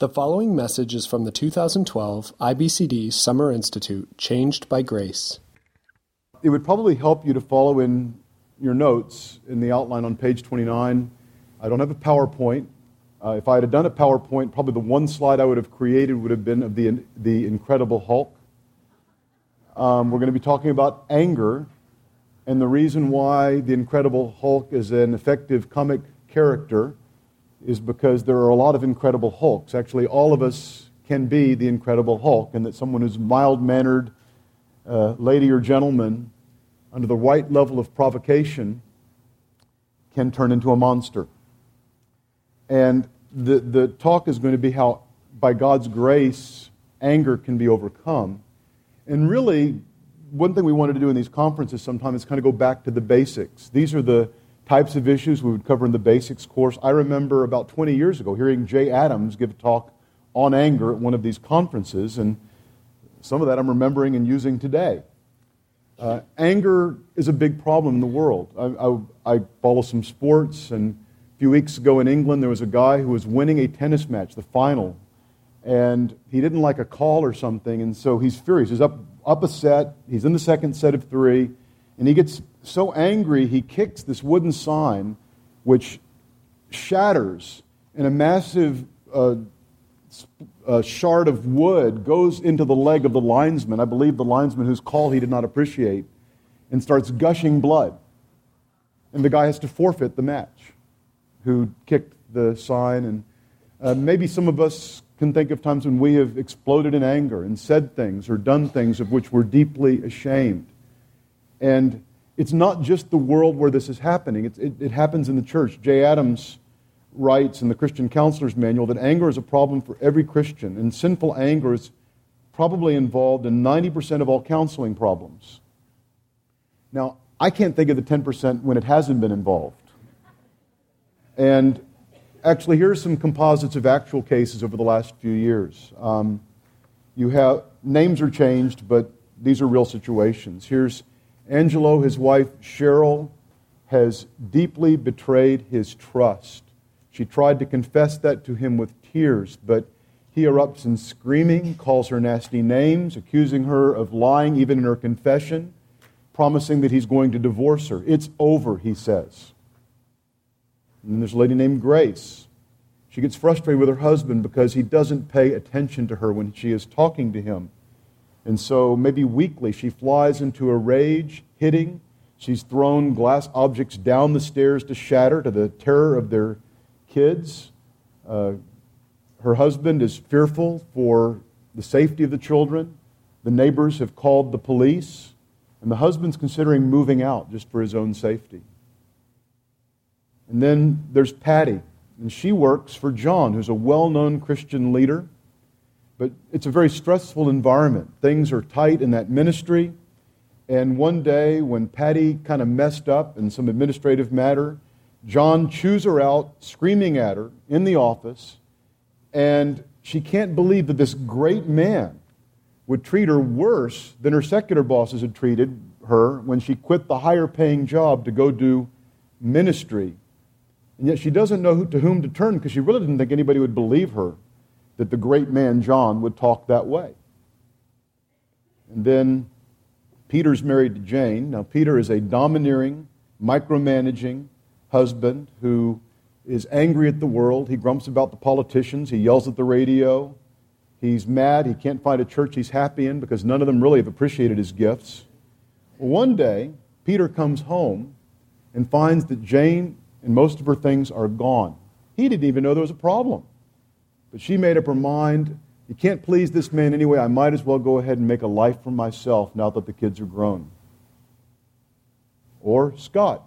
The following message is from the 2012 IBCD Summer Institute Changed by Grace. It would probably help you to follow in your notes in the outline on page 29. I don't have a PowerPoint. Uh, if I had done a PowerPoint, probably the one slide I would have created would have been of the, the Incredible Hulk. Um, we're going to be talking about anger and the reason why the Incredible Hulk is an effective comic character is because there are a lot of Incredible Hulks. Actually, all of us can be the Incredible Hulk, and that someone who's mild mannered, uh, lady or gentleman, under the right level of provocation, can turn into a monster. And the, the talk is going to be how, by God's grace, anger can be overcome. And really, one thing we wanted to do in these conferences sometimes is kind of go back to the basics. These are the types of issues we would cover in the basics course. I remember about 20 years ago hearing Jay Adams give a talk on anger at one of these conferences, and some of that I'm remembering and using today. Uh, anger is a big problem in the world. I, I, I, follow some sports, and a few weeks ago in England, there was a guy who was winning a tennis match, the final, and he didn't like a call or something, and so he's furious. He's up, up a set, he's in the second set of three, and he gets so angry, he kicks this wooden sign, which shatters, and a massive uh, uh, shard of wood goes into the leg of the linesman, I believe the linesman whose call he did not appreciate, and starts gushing blood. And the guy has to forfeit the match who kicked the sign. And uh, maybe some of us can think of times when we have exploded in anger and said things or done things of which we're deeply ashamed. And it's not just the world where this is happening, it, it, happens in the church. Jay Adams writes in the Christian Counselor's Manual that anger is a problem for every Christian, and sinful anger is probably involved in 90% of all counseling problems. Now, I can't think of the 10% when it hasn't been involved. And actually, here are some composites of actual cases over the last few years. Um, you have names are changed, but these are real situations. Here's Angelo, his wife Cheryl, has deeply betrayed his trust. She tried to confess that to him with tears, but he erupts in screaming, calls her nasty names, accusing her of lying even in her confession, promising that he's going to divorce her. It's over, he says. And there's a lady named Grace. She gets frustrated with her husband because he doesn't pay attention to her when she is talking to him. And so, maybe weekly, she flies into a rage, hitting. She's thrown glass objects down the stairs to shatter to the terror of their kids. Uh, her husband is fearful for the safety of the children. The neighbors have called the police. And the husband's considering moving out just for his own safety. And then there's Patty, and she works for John, who's a well known Christian leader. But it's a very stressful environment. Things are tight in that ministry. And one day, when Patty kind of messed up in some administrative matter, John chews her out, screaming at her in the office. And she can't believe that this great man would treat her worse than her secular bosses had treated her when she quit the higher paying job to go do ministry. And yet she doesn't know who, to whom to turn because she really didn't think anybody would believe her that the great man John would talk that way. And then Peter's married to Jane. Now, Peter is a domineering, micromanaging husband who is angry at the world. He grumps about the politicians. He yells at the radio. He's mad. He can't find a church he's happy in because none of them really have appreciated his gifts. one day, Peter comes home and finds that Jane and most of her things are gone. He didn't even know there was a problem. But she made up her mind you can't please this man anyway. I might as well go ahead and make a life for myself now that the kids are grown. Or Scott.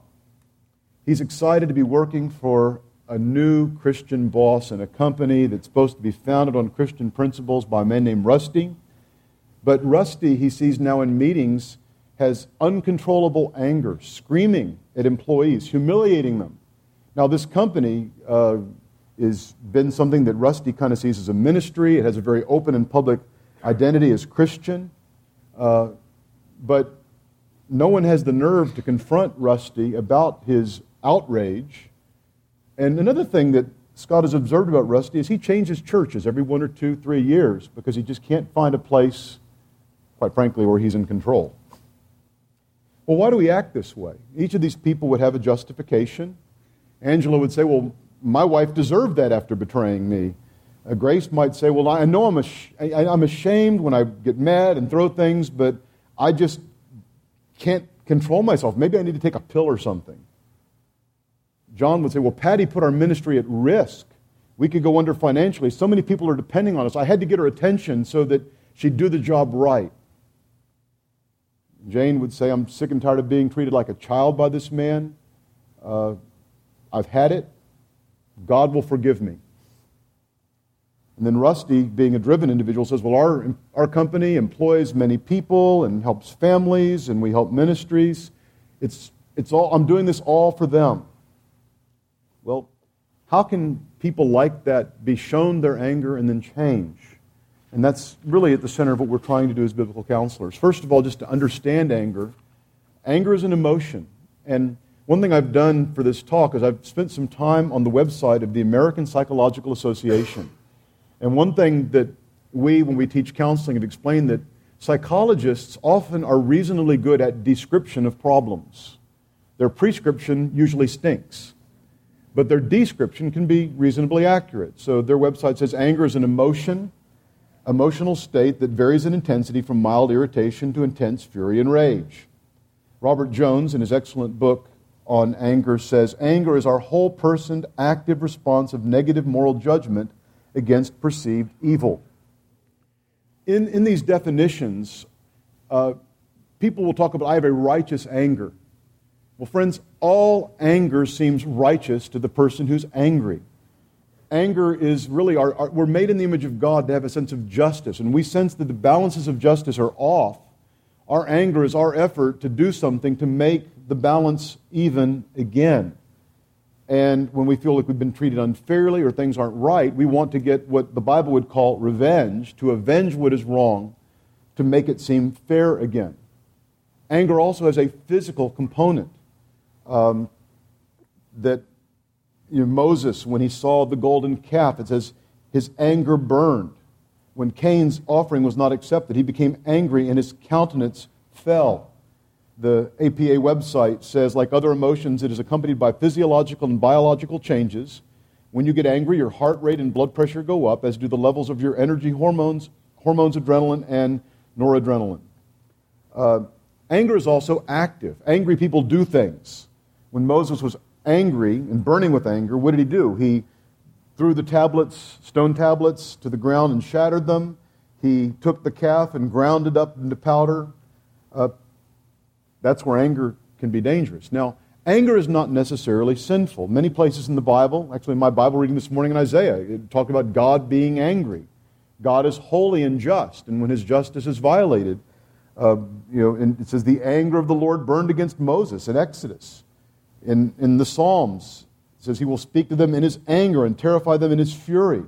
He's excited to be working for a new Christian boss in a company that's supposed to be founded on Christian principles by a man named Rusty. But Rusty, he sees now in meetings, has uncontrollable anger, screaming at employees, humiliating them. Now, this company, uh, has been something that Rusty kind of sees as a ministry. It has a very open and public identity as Christian. Uh, but no one has the nerve to confront Rusty about his outrage. And another thing that Scott has observed about Rusty is he changes churches every one or two, three years because he just can't find a place, quite frankly, where he's in control. Well, why do we act this way? Each of these people would have a justification. Angelo would say, Well, my wife deserved that after betraying me. Uh, Grace might say, Well, I know I'm, ash- I, I'm ashamed when I get mad and throw things, but I just can't control myself. Maybe I need to take a pill or something. John would say, Well, Patty put our ministry at risk. We could go under financially. So many people are depending on us. I had to get her attention so that she'd do the job right. Jane would say, I'm sick and tired of being treated like a child by this man. Uh, I've had it. God will forgive me. And then Rusty, being a driven individual, says, Well, our, our company employs many people and helps families, and we help ministries. It's, it's all, I'm doing this all for them. Well, how can people like that be shown their anger and then change? And that's really at the center of what we're trying to do as biblical counselors. First of all, just to understand anger. Anger is an emotion. And one thing I've done for this talk is I've spent some time on the website of the American Psychological Association. And one thing that we, when we teach counseling, have explained that psychologists often are reasonably good at description of problems. Their prescription usually stinks, but their description can be reasonably accurate. So their website says anger is an emotion, emotional state that varies in intensity from mild irritation to intense fury and rage. Robert Jones, in his excellent book on anger, says anger is our whole personed active response of negative moral judgment against perceived evil. In, in these definitions, uh, people will talk about, I have a righteous anger. Well, friends, all anger seems righteous to the person who's angry. Anger is really, our, our, we're made in the image of God to have a sense of justice, and we sense that the balances of justice are off. Our anger is our effort to do something to make the balance even again. And when we feel like we've been treated unfairly or things aren't right, we want to get what the Bible would call revenge, to avenge what is wrong, to make it seem fair again. Anger also has a physical component. Um, that you know, Moses, when he saw the golden calf, it says his anger burned. When Cain's offering was not accepted, he became angry and his countenance fell the APA website says, like other emotions, it is accompanied by physiological and biological changes. When you get angry, your heart rate and blood pressure go up, as do the levels of your energy hormones, hormones adrenaline and noradrenaline. Uh, anger is also active. Angry people do things. When Moses was angry and burning with anger, what did he do? He threw the tablets, stone tablets, to the ground and shattered them. He took the calf and ground it up into powder. Uh, that's where anger can be dangerous. Now, anger is not necessarily sinful. Many places in the Bible, actually, in my Bible reading this morning in Isaiah, it talked about God being angry. God is holy and just, and when his justice is violated, uh, you know, and it says the anger of the Lord burned against Moses in Exodus. In, in the Psalms, it says he will speak to them in his anger and terrify them in his fury.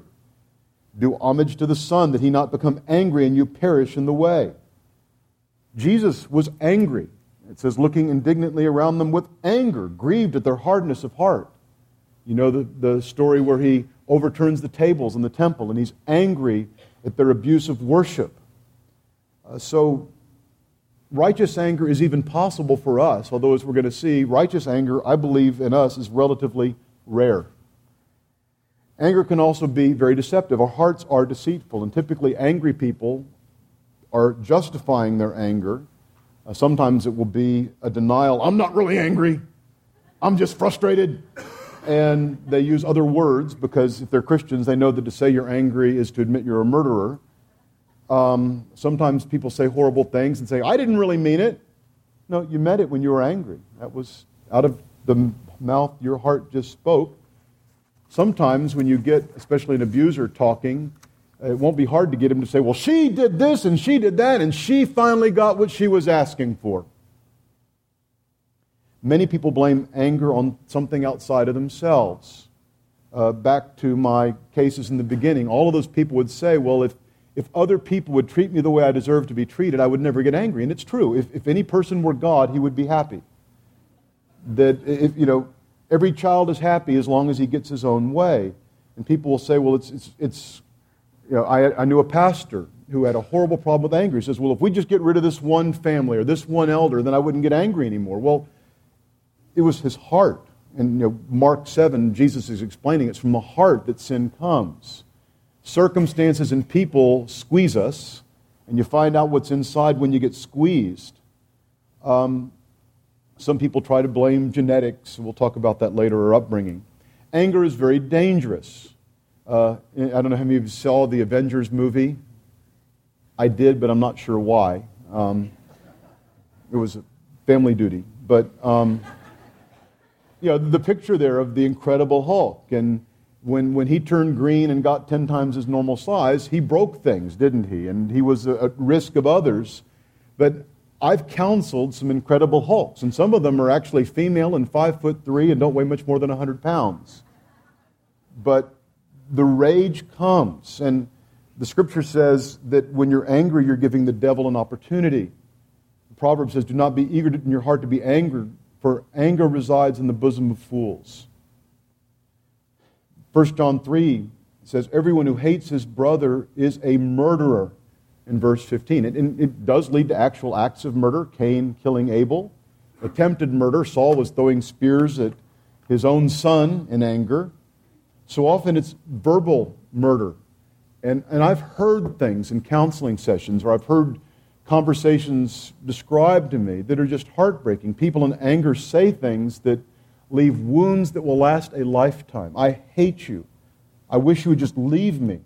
Do homage to the Son, that he not become angry and you perish in the way. Jesus was angry. It says, looking indignantly around them with anger, grieved at their hardness of heart. You know the, the story where he overturns the tables in the temple and he's angry at their abuse of worship. Uh, so, righteous anger is even possible for us, although, as we're going to see, righteous anger, I believe, in us is relatively rare. Anger can also be very deceptive. Our hearts are deceitful, and typically, angry people are justifying their anger uh, sometimes it will be a denial I'm not really angry, I'm just frustrated. And they use other words because if they're Christians, they know that to say you're angry is to admit you're a murderer. Um, sometimes people say horrible things and say, I didn't really mean it. No, you meant it when you were angry. That was out of the mouth your heart just spoke. Sometimes when you get, especially an abuser talking, it won't be hard to get him to say, well, she did this and she did that, and she finally got what she was asking for. Many people blame anger on something outside of themselves. Uh, back to my cases in the beginning, all of those people would say, well, if, if other people would treat me the way I deserve to be treated, I would never get angry. And it's true. If, if any person were God, he would be happy. That if, you know, every child is happy as long as he gets his own way. And people will say, well, it's, it's, it's you know, I, I knew a pastor who had a horrible problem with anger. He says, well, if we just get rid of this one family or this one elder, then I wouldn't get angry anymore. Well, it was his heart. And you know, Mark 7, Jesus is explaining it's from the heart that sin comes. Circumstances and people squeeze us, and you find out what's inside when you get squeezed. Um, some people try to blame genetics. We'll talk about that later, or upbringing. Anger is very dangerous. Uh, I don't know how many of you saw the Avengers movie. I did, but I'm not sure why. Um, it was family duty. But, um, you know, the picture there of the Incredible Hulk. And when, when he turned green and got 10 times his normal size, he broke things, didn't he? And he was at risk of others. But I've counseled some incredible hulks, and some of them are actually female and five foot three and don't weigh much more than 100 pounds. But the rage comes, and the scripture says that when you're angry, you're giving the devil an opportunity. The proverb says, Do not be eager in your heart to be angry, for anger resides in the bosom of fools. 1 John 3 says, Everyone who hates his brother is a murderer in verse 15. It, it does lead to actual acts of murder Cain killing Abel, attempted murder. Saul was throwing spears at his own son in anger. So often it's verbal murder. And, and I've heard things in counseling sessions, or I've heard conversations described to me that are just heartbreaking. People in anger say things that leave wounds that will last a lifetime. I hate you. I wish you would just leave me.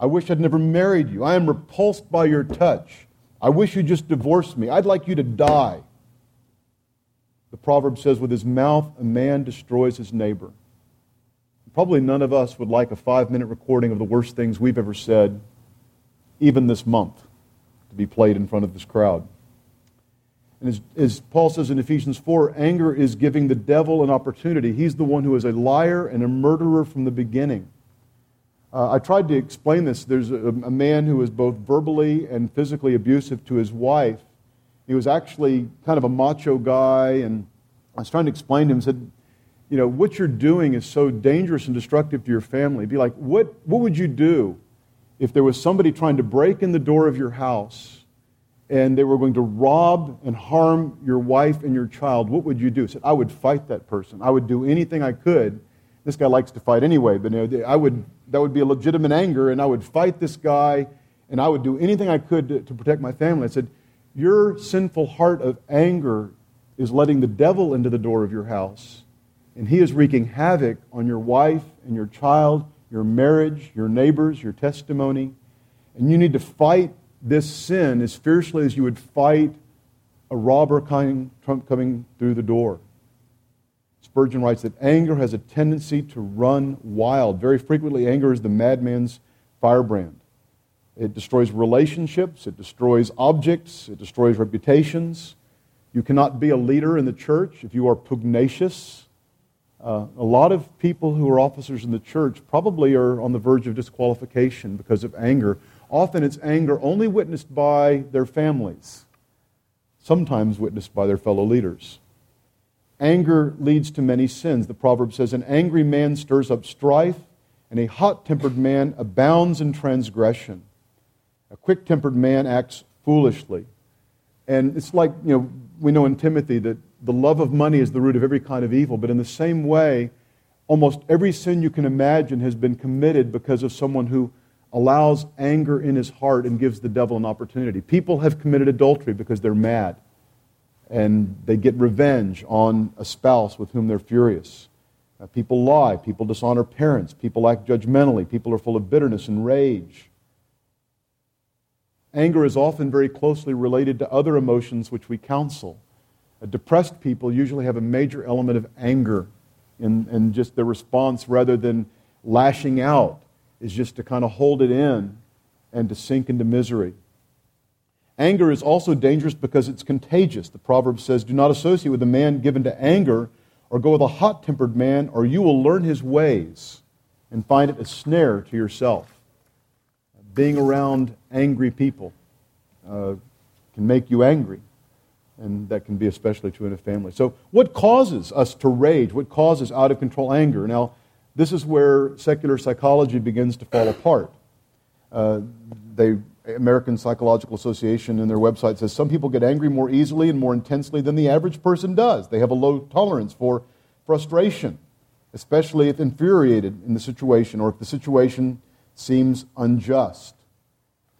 I wish I'd never married you. I am repulsed by your touch. I wish you'd just divorce me. I'd like you to die. The proverb says, with his mouth, a man destroys his neighbor. Probably none of us would like a five minute recording of the worst things we've ever said, even this month, to be played in front of this crowd. And as, as, Paul says in Ephesians 4, anger is giving the devil an opportunity. He's the one who is a liar and a murderer from the beginning. Uh, I tried to explain this. There's a, a, man who was both verbally and physically abusive to his wife. He was actually kind of a macho guy, and I was trying to explain to him, said, you know, what you're doing is so dangerous and destructive to your family. Be like, what, what would you do if there was somebody trying to break in the door of your house and they were going to rob and harm your wife and your child? What would you do? Said, I would fight that person. I would do anything I could. This guy likes to fight anyway, but you know, I would that would be a legitimate anger, and I would fight this guy, and I would do anything I could to, to protect my family. I said, Your sinful heart of anger is letting the devil into the door of your house, and he is wreaking havoc on your wife and your child, your marriage, your neighbors, your testimony. And you need to fight this sin as fiercely as you would fight a robber coming, coming through the door. Spurgeon writes that anger has a tendency to run wild. Very frequently, anger is the madman's firebrand. It destroys relationships, it destroys objects, it destroys reputations. You cannot be a leader in the church if you are pugnacious. Uh, a lot of people who are officers in the church probably are on the verge of disqualification because of anger. Often it's anger only witnessed by their families, sometimes witnessed by their fellow leaders. Anger leads to many sins. The proverb says, An angry man stirs up strife, and a hot tempered man abounds in transgression. A quick tempered man acts foolishly. And it's like, you know, we know in Timothy that the love of money is the root of every kind of evil, but in the same way, almost every sin you can imagine has been committed because of someone who allows anger in his heart and gives the devil an opportunity. People have committed adultery because they're mad and they get revenge on a spouse with whom they're furious. Uh, people lie, people dishonor parents, people act judgmentally, people are full of bitterness and rage. Anger is often very closely related to other emotions which we counsel. Depressed people usually have a major element of anger in, in just their response rather than lashing out, is just to kind of hold it in and to sink into misery. Anger is also dangerous because it's contagious. The proverb says, Do not associate with a man given to anger, or go with a hot tempered man, or you will learn his ways and find it a snare to yourself. Being around angry people uh, can make you angry, and that can be especially true in a family. So, what causes us to rage? What causes out of control anger? Now, This is where secular psychology begins to fall apart. Uh, American Psychological Association in their website says some people get angry more easily and more intensely than the average person does. They have a low tolerance for frustration, especially if infuriated in the situation or if the situation seems unjust.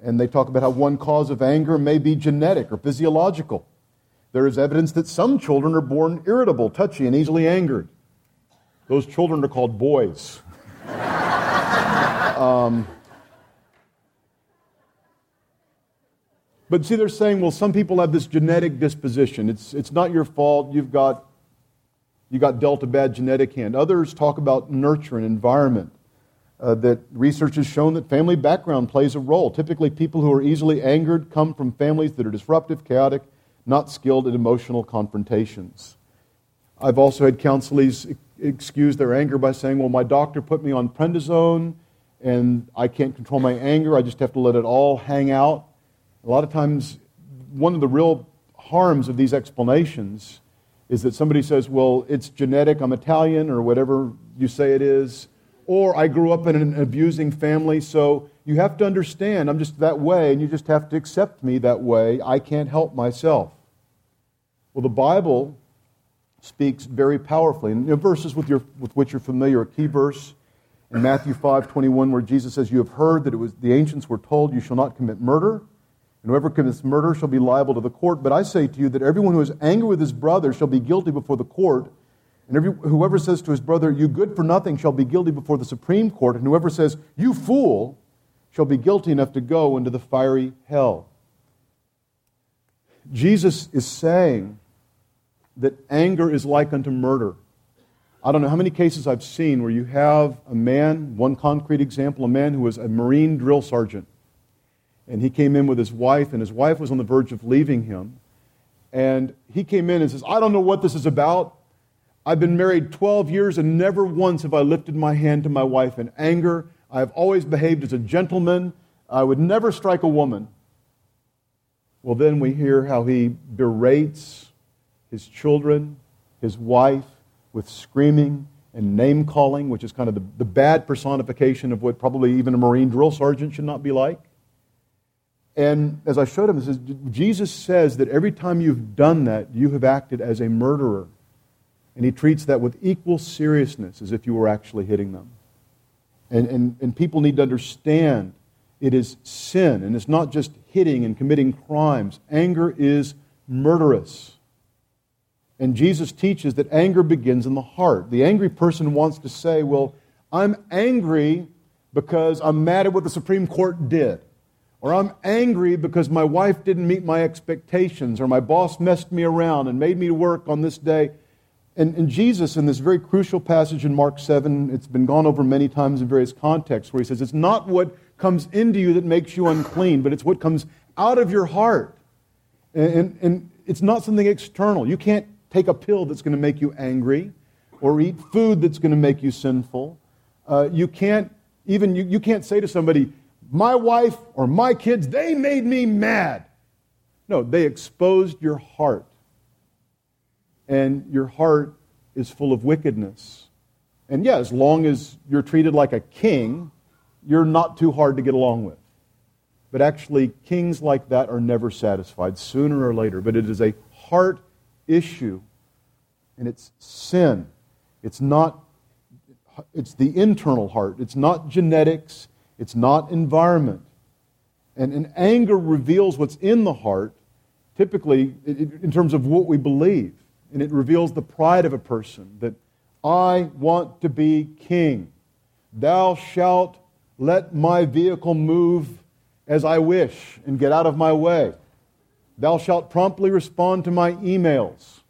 And they talk about how one cause of anger may be genetic or physiological. There is evidence that some children are born irritable, touchy, and easily angered. Those children are called boys. um, but see, they're saying, well, some people have this genetic disposition. It's, it's not your fault. You've got, you got dealt a bad genetic hand. Others talk about nurture and environment uh, that research has shown that family background plays a role. Typically, people who are easily angered come from families that are disruptive, chaotic, not skilled at emotional confrontations. I've also had counselees excuse their anger by saying, Well, my doctor put me on prednisone and I can't control my anger. I just have to let it all hang out. A lot of times, one of the real harms of these explanations is that somebody says, Well, it's genetic, I'm Italian, or whatever you say it is or I grew up in an abusing family, so you have to understand I'm just that way, and you just have to accept me that way. I can't help myself. Well, the Bible speaks very powerfully. And verses with, your, with which you're familiar, a key verse in Matthew 5 21, where Jesus says, You have heard that it was the ancients were told, You shall not commit murder, and whoever commits murder shall be liable to the court. But I say to you that everyone who is angry with his brother shall be guilty before the court. And every, whoever says to his brother, You good for nothing, shall be guilty before the Supreme Court. And whoever says, You fool, shall be guilty enough to go into the fiery hell. Jesus is saying that anger is like unto murder. I don't know how many cases I've seen where you have a man, one concrete example, a man who was a Marine drill sergeant. And he came in with his wife, and his wife was on the verge of leaving him. And he came in and says, I don't know what this is about. I've been married 12 years and never once have I lifted my hand to my wife in anger. I have always behaved as a gentleman. I would never strike a woman. Well, then we hear how he berates his children, his wife, with screaming and name calling, which is kind of the, the bad personification of what probably even a Marine drill sergeant should not be like. And as I showed him, says, Jesus says that every time you've done that, you have acted as a murderer. And he treats that with equal seriousness as if you were actually hitting them. And, and, and people need to understand it is sin, and it's not just hitting and committing crimes. Anger is murderous. And Jesus teaches that anger begins in the heart. The angry person wants to say, Well, I'm angry because I'm mad at what the Supreme Court did. Or I'm angry because my wife didn't meet my expectations, or my boss messed me around and made me work on this day. And, and, Jesus, in this very crucial passage in Mark 7, it's been gone over many times in various contexts, where he says, It's not what comes into you that makes you unclean, but it's what comes out of your heart. And, and, and it's not something external. You can't take a pill that's going to make you angry or eat food that's going to make you sinful. Uh, you can't even, you, you can't say to somebody, My wife or my kids, they made me mad. No, they exposed your heart and your heart is full of wickedness. And yeah, as long as you're treated like a king, you're not too hard to get along with. But actually, kings like that are never satisfied, sooner or later. But it is a heart issue, and it's sin. It's not, it's the internal heart. It's not genetics, it's not environment. And, and anger reveals what's in the heart, typically in terms of what we believe and it reveals the pride of a person that I want to be king. Thou shalt let my vehicle move as I wish and get out of my way. Thou shalt promptly respond to my emails.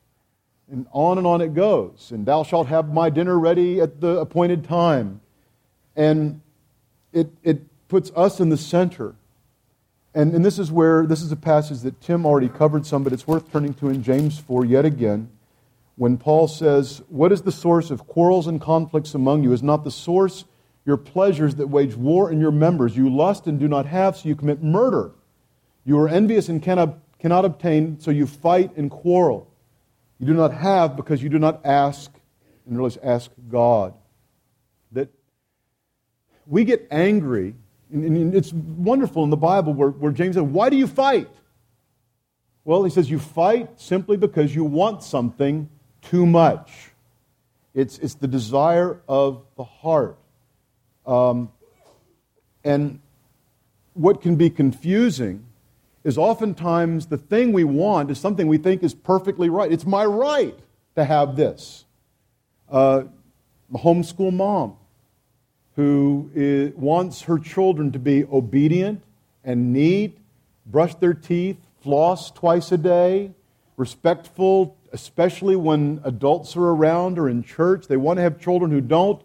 And on and on it goes. And thou shalt have my dinner ready at the appointed time. And it, it puts us in the center. And, and this is where, this is a passage that Tim already covered some, but it's worth turning to in James 4 yet again when Paul says, What is the source of quarrels and conflicts among you? Is not the source your pleasures that wage war in your members? You lust and do not have, so you commit murder. You are envious and cannot, cannot obtain, so you fight and quarrel. You do not have because you do not ask, and realize ask God. that we get angry, and it's wonderful in the Bible where, where James said, Why do you fight? Well, he says, You fight simply because you want something too much. It's, it's the desire of the heart. Um, and what can be confusing is oftentimes the thing we want is something we think is perfectly right. It's my right to have this. Uh, homeschool mom who is, wants her children to be obedient and neat, brush their teeth, floss twice a day, respectful, especially when adults are around or in church. They want to have children who don't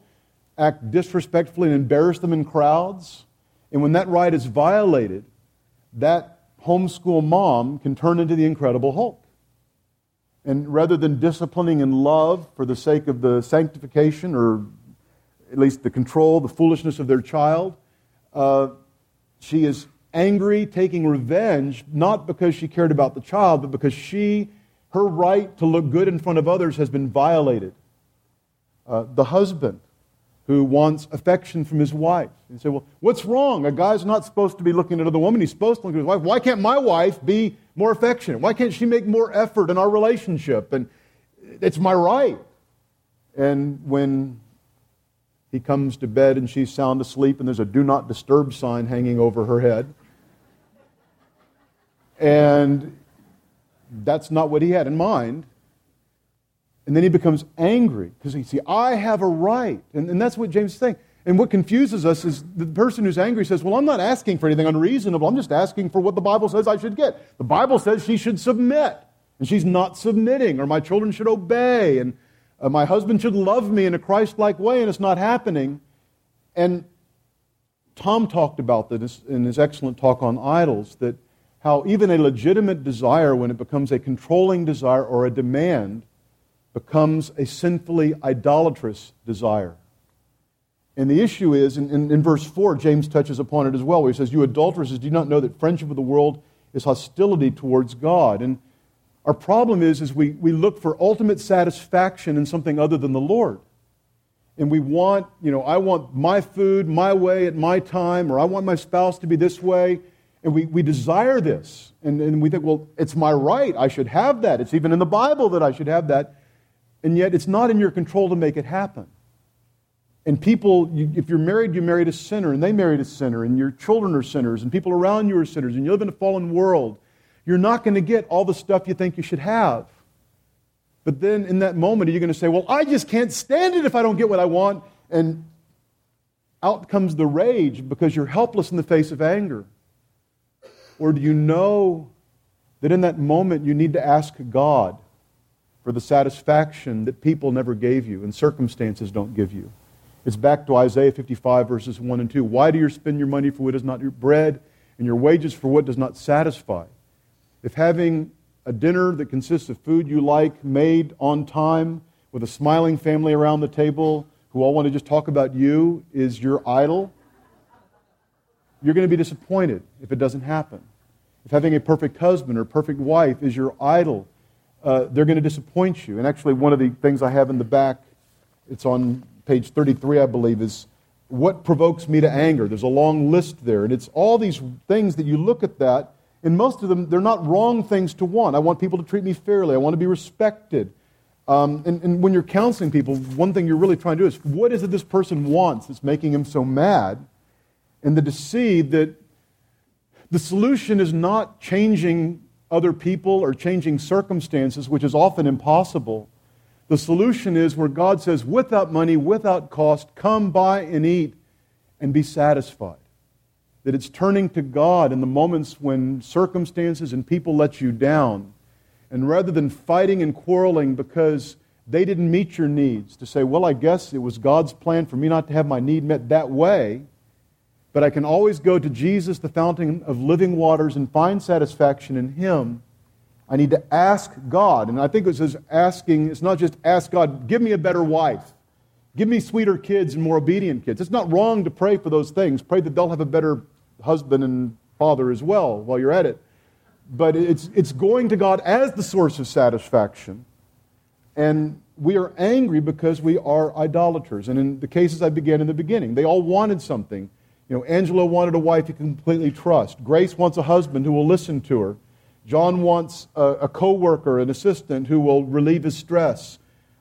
act disrespectfully and embarrass them in crowds. And when that right is violated, that homeschool mom can turn into the Incredible Hulk. And rather than disciplining in love for the sake of the sanctification or at least the control, the foolishness of their child, uh, she is angry, taking revenge, not because she cared about the child, but because she, her right to look good in front of others has been violated. Uh, the husband who wants affection from his wife. You say, well, what's wrong? A guy's not supposed to be looking at another woman. He's supposed to look at his wife. Why can't my wife be more affectionate? Why can't she make more effort in our relationship? And it's my right. And when he comes to bed and she's sound asleep and there's a do not disturb sign hanging over her head, and that's not what he had in mind. And then he becomes angry because he see, I have a right. And, and that's what James is saying. And what confuses us is the person who's angry says, Well, I'm not asking for anything unreasonable. I'm just asking for what the Bible says I should get. The Bible says she should submit, and she's not submitting, or my children should obey, and uh, my husband should love me in a Christ like way, and it's not happening. And Tom talked about this in his excellent talk on idols that how even a legitimate desire, when it becomes a controlling desire or a demand, becomes a sinfully idolatrous desire. And the issue is, in, in, in, verse 4, James touches upon it as well, where he says, You adulteresses, do you not know that friendship with the world is hostility towards God? And our problem is, is we, we look for ultimate satisfaction in something other than the Lord. And we want, you know, I want my food my way at my time, or I want my spouse to be this way. And we, we desire this. And, and we think, well, it's my right. I should have that. It's even in the Bible that I should have that. And yet, it's not in your control to make it happen. And people, you, if you're married, you married a sinner, and they married a sinner, and your children are sinners, and people around you are sinners, and you live in a fallen world. You're not going to get all the stuff you think you should have. But then in that moment, you're going to say, Well, I just can't stand it if I don't get what I want? And out comes the rage because you're helpless in the face of anger. Or do you know that in that moment you need to ask God for the satisfaction that people never gave you and circumstances don't give you. It's back to Isaiah 55, verses 1 and 2. Why do you spend your money for what is not your bread and your wages for what does not satisfy? If having a dinner that consists of food you like, made on time, with a smiling family around the table who all want to just talk about you, is your idol, you're going to be disappointed if it doesn't happen. If having a perfect husband or perfect wife is your idol, uh, they're going to disappoint you. And actually, one of the things I have in the back, it's on page 33, I believe, is what provokes me to anger. There's a long list there. And it's all these things that you look at that, and most of them, they're not wrong things to want. I want people to treat me fairly, I want to be respected. Um, and, and when you're counseling people, one thing you're really trying to do is what is it this person wants that's making him so mad? And then to see that the solution is not changing other people or changing circumstances, which is often impossible. The solution is where God says, without money, without cost, come buy and eat and be satisfied. That it's turning to God in the moments when circumstances and people let you down. And rather than fighting and quarreling because they didn't meet your needs, to say, well, I guess it was God's plan for me not to have my need met that way, but I can always go to Jesus, the fountain of living waters, and find satisfaction in Him. I need to ask God. And I think it says asking, it's not just ask God, give me a better wife. Give me sweeter kids and more obedient kids. It's not wrong to pray for those things. Pray that they'll have a better husband and father as well while you're at it. But it's, it's going to God as the source of satisfaction. And we are angry because we are idolaters. And in the cases I began in the beginning, they all wanted something. You know, Angelo wanted a wife he completely trust. Grace wants a husband who will listen to her. John wants a, a co worker, an assistant who will relieve his stress.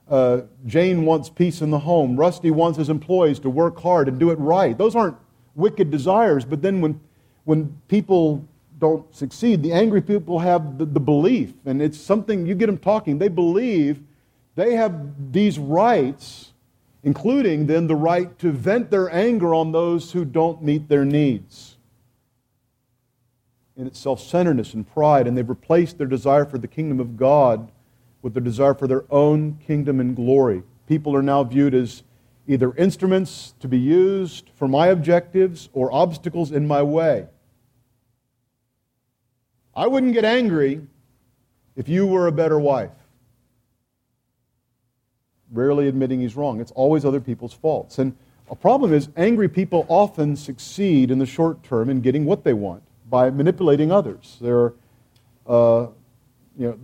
Uh, Jane wants peace in the home. Rusty wants his employees to work hard and do it right. Those aren't wicked desires, but then when, when people don't succeed, the angry people have the, the belief, and it's something you get them talking, they believe they have these rights, including then the right to vent their anger on those who don't meet their needs. And it's self centeredness and pride, and they've replaced their desire for the kingdom of God with their desire for their own kingdom and glory. People are now viewed as either instruments to be used for my objectives or obstacles in my way. I wouldn't get angry if you were a better wife rarely admitting he's wrong. It's always other people's faults. And a problem is, angry people often succeed in the short term in getting what they want by manipulating others. They're, uh, you know,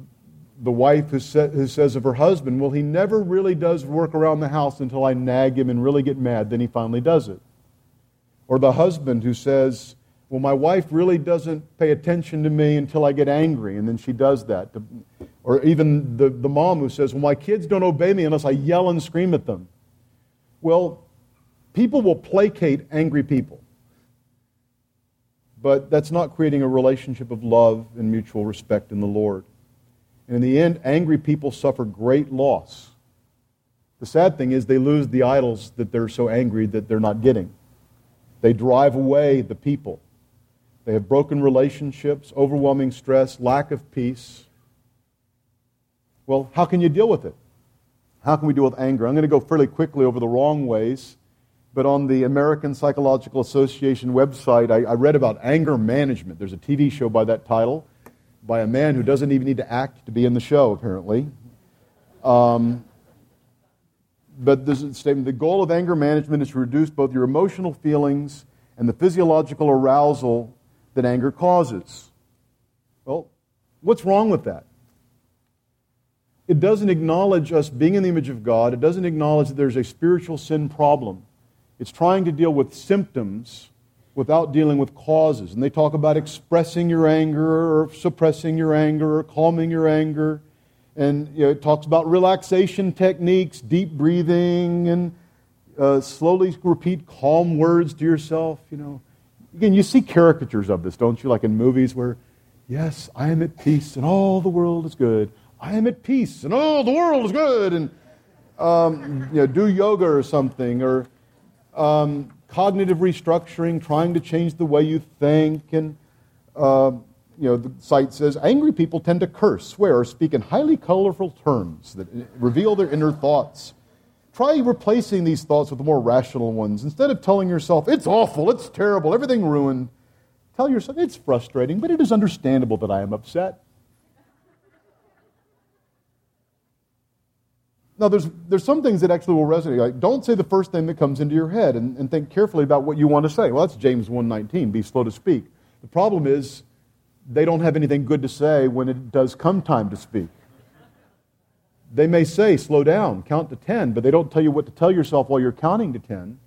the wife who, sa- who says of her husband, Well, he never really does work around the house until I nag him and really get mad, then he finally does it. Or the husband who says, Well, my wife really doesn't pay attention to me until I get angry, and then she does that. Or even the, the mom who says, Well, my kids don't obey me unless I yell and scream at them. Well, people will placate angry people. But that's not creating a relationship of love and mutual respect in the Lord. And in the end, angry people suffer great loss. The sad thing is, they lose the idols that they're so angry that they're not getting. They drive away the people. They have broken relationships, overwhelming stress, lack of peace. Well, how can you deal with it? How can we deal with anger? I'm going to go fairly quickly over the wrong ways, but on the American Psychological Association website, I, I read about anger management. There's a TV show by that title by a man who doesn't even need to act to be in the show, apparently. Um, but a statement the goal of anger management is to reduce both your emotional feelings and the physiological arousal that anger causes. Well, what's wrong with that? it doesn't acknowledge us being in the image of God. It doesn't acknowledge that there's a spiritual sin problem. It's trying to deal with symptoms without dealing with causes. And they talk about expressing your anger or suppressing your anger or calming your anger. And you know, it talks about relaxation techniques, deep breathing, and uh, slowly repeat calm words to yourself. You know, again, you see caricatures of this, don't you? Like in movies where, yes, I am at peace and all the world is good. I am at peace and all the world is good, and um, you know, do yoga or something, or um, cognitive restructuring, trying to change the way you think. And uh, you know, the site says angry people tend to curse, swear, or speak in highly colorful terms that reveal their inner thoughts. Try replacing these thoughts with more rational ones. Instead of telling yourself, it's awful, it's terrible, everything ruined, tell yourself, it's frustrating, but it is understandable that I am upset. Now, there's, there's some things that actually will resonate. Like, don't say the first thing that comes into your head and, and think carefully about what you want to say. Well, that's James 1.19, be slow to speak. The problem is they don't have anything good to say when it does come time to speak. They may say, slow down, count to 10, but they don't tell you what to tell yourself while you're counting to 10.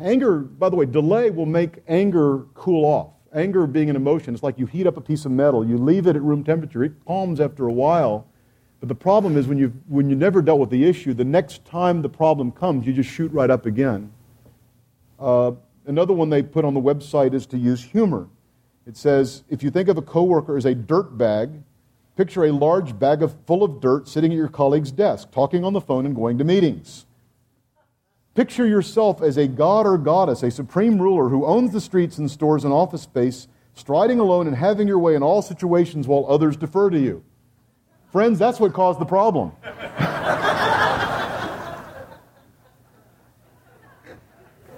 Anger, by the way, delay will make anger cool off. Anger being an emotion, it's like you heat up a piece of metal, you leave it at room temperature, it calms after a while but the problem is when, you when you never dealt with the issue, the next time the problem comes, you just shoot right up again. Uh, another one they put on the website is to use humor. It says, if you think of a coworker as a dirt bag, picture a large bag of, full of dirt sitting at your colleague's desk, talking on the phone and going to meetings. Picture yourself as a god or goddess, a supreme ruler who owns the streets and stores and office space, striding alone and having your way in all situations while others defer to you. Friends, that's what caused the problem.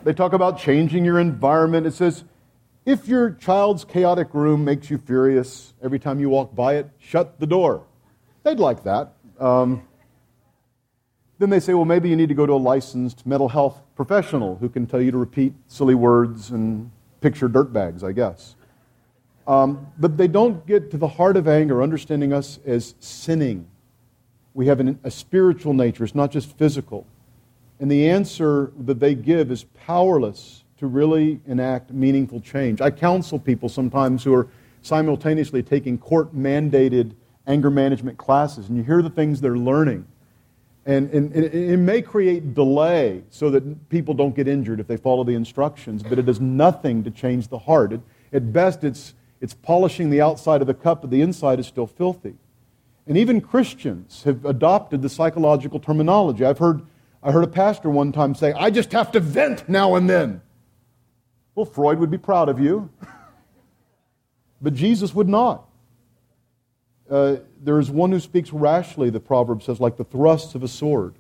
they talk about changing your environment. It says, if your child's chaotic room makes you furious every time you walk by it, shut the door. They'd like that. Um, then they say, well, maybe you need to go to a licensed mental health professional who can tell you to repeat silly words and picture dirt bags, I guess. Um, but they don't get to the heart of anger, understanding us as sinning. We have an, a spiritual nature, it's not just physical. And the answer that they give is powerless to really enact meaningful change. I counsel people sometimes who are simultaneously taking court mandated anger management classes, and you hear the things they're learning. And, and, and, it may create delay so that people don't get injured if they follow the instructions, but it does nothing to change the heart. It, at best, it's, it's polishing the outside of the cup, but the inside is still filthy. And even Christians have adopted the psychological terminology. I've heard, I heard a pastor one time say, I just have to vent now and then. Well, Freud would be proud of you, but Jesus would not. Uh, there is one who speaks rashly, the proverb says, like the thrusts of a sword.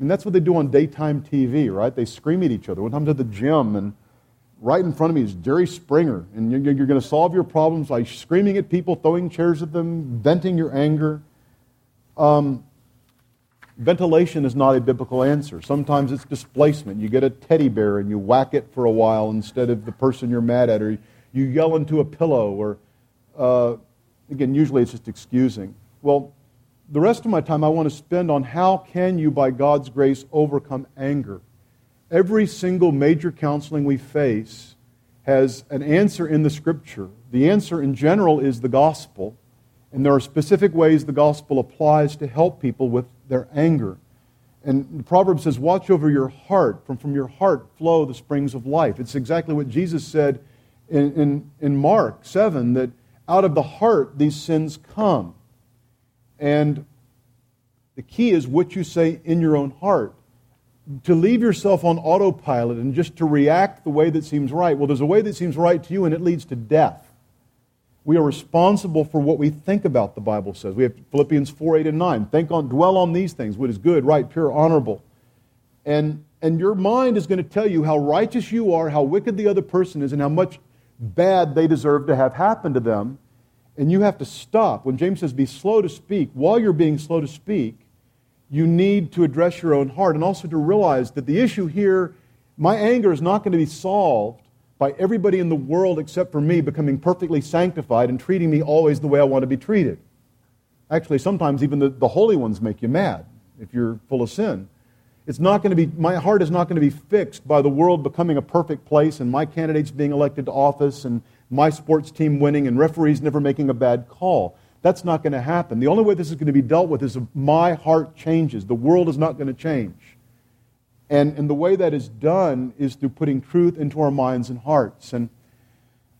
And that's what they do on daytime TV, right? They scream at each other. One time at the gym, and right in front of me is Jerry Springer. And you're, you're going to solve your problems by screaming at people, throwing chairs at them, venting your anger. Um, ventilation is not a biblical answer. Sometimes it's displacement. You get a teddy bear and you whack it for a while instead of the person you're mad at, or you yell into a pillow, or uh, Again, usually it's just excusing. Well, the rest of my time I want to spend on how can you, by God's grace, overcome anger. Every single major counseling we face has an answer in the Scripture. The answer in general is the gospel, and there are specific ways the gospel applies to help people with their anger. And the proverb says, Watch over your heart. From, from your heart flow the springs of life. It's exactly what Jesus said in, in, in Mark 7 that out of the heart these sins come. And the key is what you say in your own heart. To leave yourself on autopilot and just to react the way that seems right. Well, there's a way that seems right to you, and it leads to death. We are responsible for what we think about, the Bible says. We have Philippians 4 8 and 9. Think on, dwell on these things, what is good, right, pure, honorable. And, and your mind is going to tell you how righteous you are, how wicked the other person is, and how much bad they deserve to have happen to them. And you have to stop. When James says be slow to speak, while you're being slow to speak, you need to address your own heart and also to realize that the issue here, my anger is not going to be solved by everybody in the world except for me becoming perfectly sanctified and treating me always the way I want to be treated. Actually, sometimes even the, the holy ones make you mad if you're full of sin. It's not going to be, my heart is not going to be fixed by the world becoming a perfect place and my candidates being elected to office and my sports team winning and referees never making a bad call. That's not going to happen. The only way this is going to be dealt with is if my heart changes. The world is not going to change. And, and the way that is done is through putting truth into our minds and hearts. And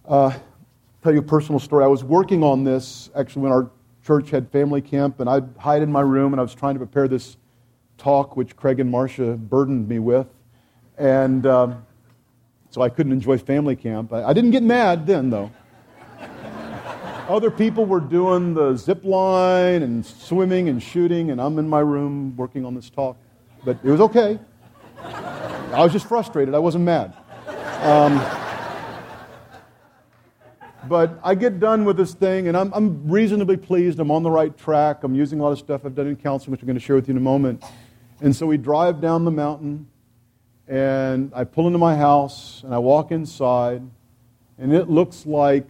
uh, tell you a personal story. I was working on this actually when our church had family camp, and I'd hide in my room and I was trying to prepare this talk, which Craig and Marcia burdened me with. And um, so I couldn't enjoy family camp. I, I didn't get mad then, though. Other people were doing the zip line and swimming and shooting, and I'm in my room working on this talk. But it was okay. I was just frustrated. I wasn't mad. Um, but I get done with this thing, and I'm, I'm, reasonably pleased. I'm on the right track. I'm using a lot of stuff I've done in counseling, which I'm going to share with you in a moment. And so we drive down the mountain, and I pull into my house, and I walk inside, and it looks like